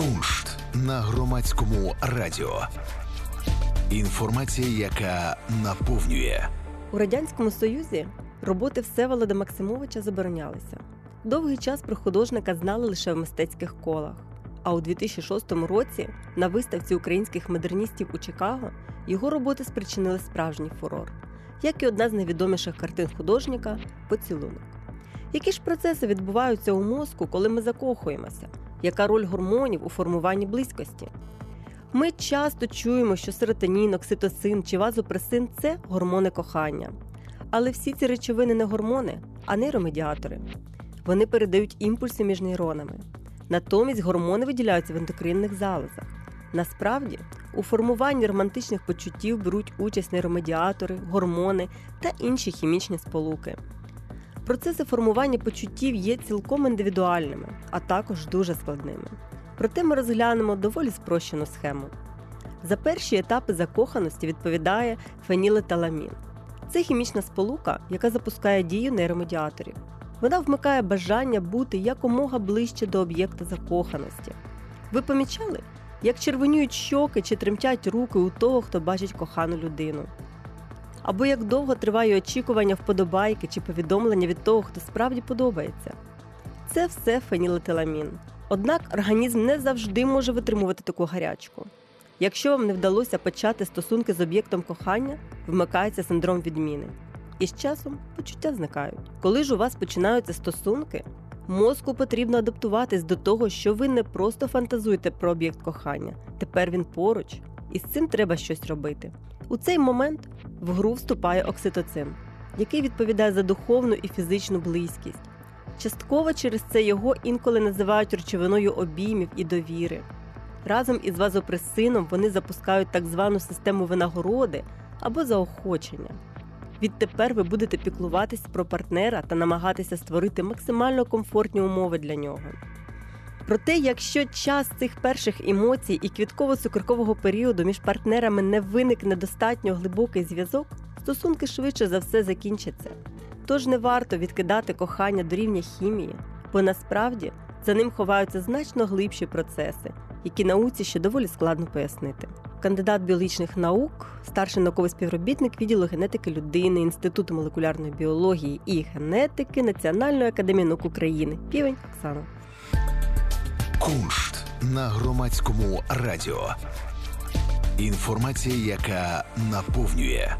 Куншт на громадському радіо. Інформація, яка наповнює. У радянському союзі роботи Всеволода Максимовича заборонялися. Довгий час про художника знали лише в мистецьких колах. А у 2006 році на виставці українських модерністів у Чикаго його роботи спричинили справжній фурор, як і одна з найвідоміших картин художника Поцілунок. Які ж процеси відбуваються у мозку, коли ми закохуємося? Яка роль гормонів у формуванні близькості? Ми часто чуємо, що серотонін, окситоцин чи вазопресин це гормони кохання. Але всі ці речовини не гормони, а нейромедіатори. Вони передають імпульси між нейронами. Натомість гормони виділяються в ендокринних залозах. Насправді, у формуванні романтичних почуттів беруть участь нейромедіатори, гормони та інші хімічні сполуки. Процеси формування почуттів є цілком індивідуальними, а також дуже складними. Проте ми розглянемо доволі спрощену схему. За перші етапи закоханості відповідає фенілеталамін. Це хімічна сполука, яка запускає дію нейромедіаторів. Вона вмикає бажання бути якомога ближче до об'єкта закоханості. Ви помічали, як червонюють щоки чи тремтять руки у того, хто бачить кохану людину? Або як довго триває очікування вподобайки чи повідомлення від того, хто справді подобається. Це все фенілетиламін. Однак організм не завжди може витримувати таку гарячку. Якщо вам не вдалося почати стосунки з об'єктом кохання, вмикається синдром відміни. І з часом почуття зникають. Коли ж у вас починаються стосунки, мозку потрібно адаптуватись до того, що ви не просто фантазуєте про об'єкт кохання, тепер він поруч, і з цим треба щось робити. У цей момент в гру вступає окситоцин, який відповідає за духовну і фізичну близькість. Частково через це його інколи називають речовиною обіймів і довіри. Разом із вазопресином вони запускають так звану систему винагороди або заохочення. Відтепер ви будете піклуватись про партнера та намагатися створити максимально комфортні умови для нього. Проте, якщо час цих перших емоцій і квітково-цукеркового періоду між партнерами не виникне достатньо глибокий зв'язок, стосунки швидше за все закінчаться. Тож не варто відкидати кохання до рівня хімії, бо насправді за ним ховаються значно глибші процеси, які науці ще доволі складно пояснити. Кандидат біологічних наук, старший науковий співробітник відділу генетики людини, Інституту молекулярної біології і генетики Національної академії наук України. Півень Оксана. Куншт на громадському радіо. Інформація, яка наповнює.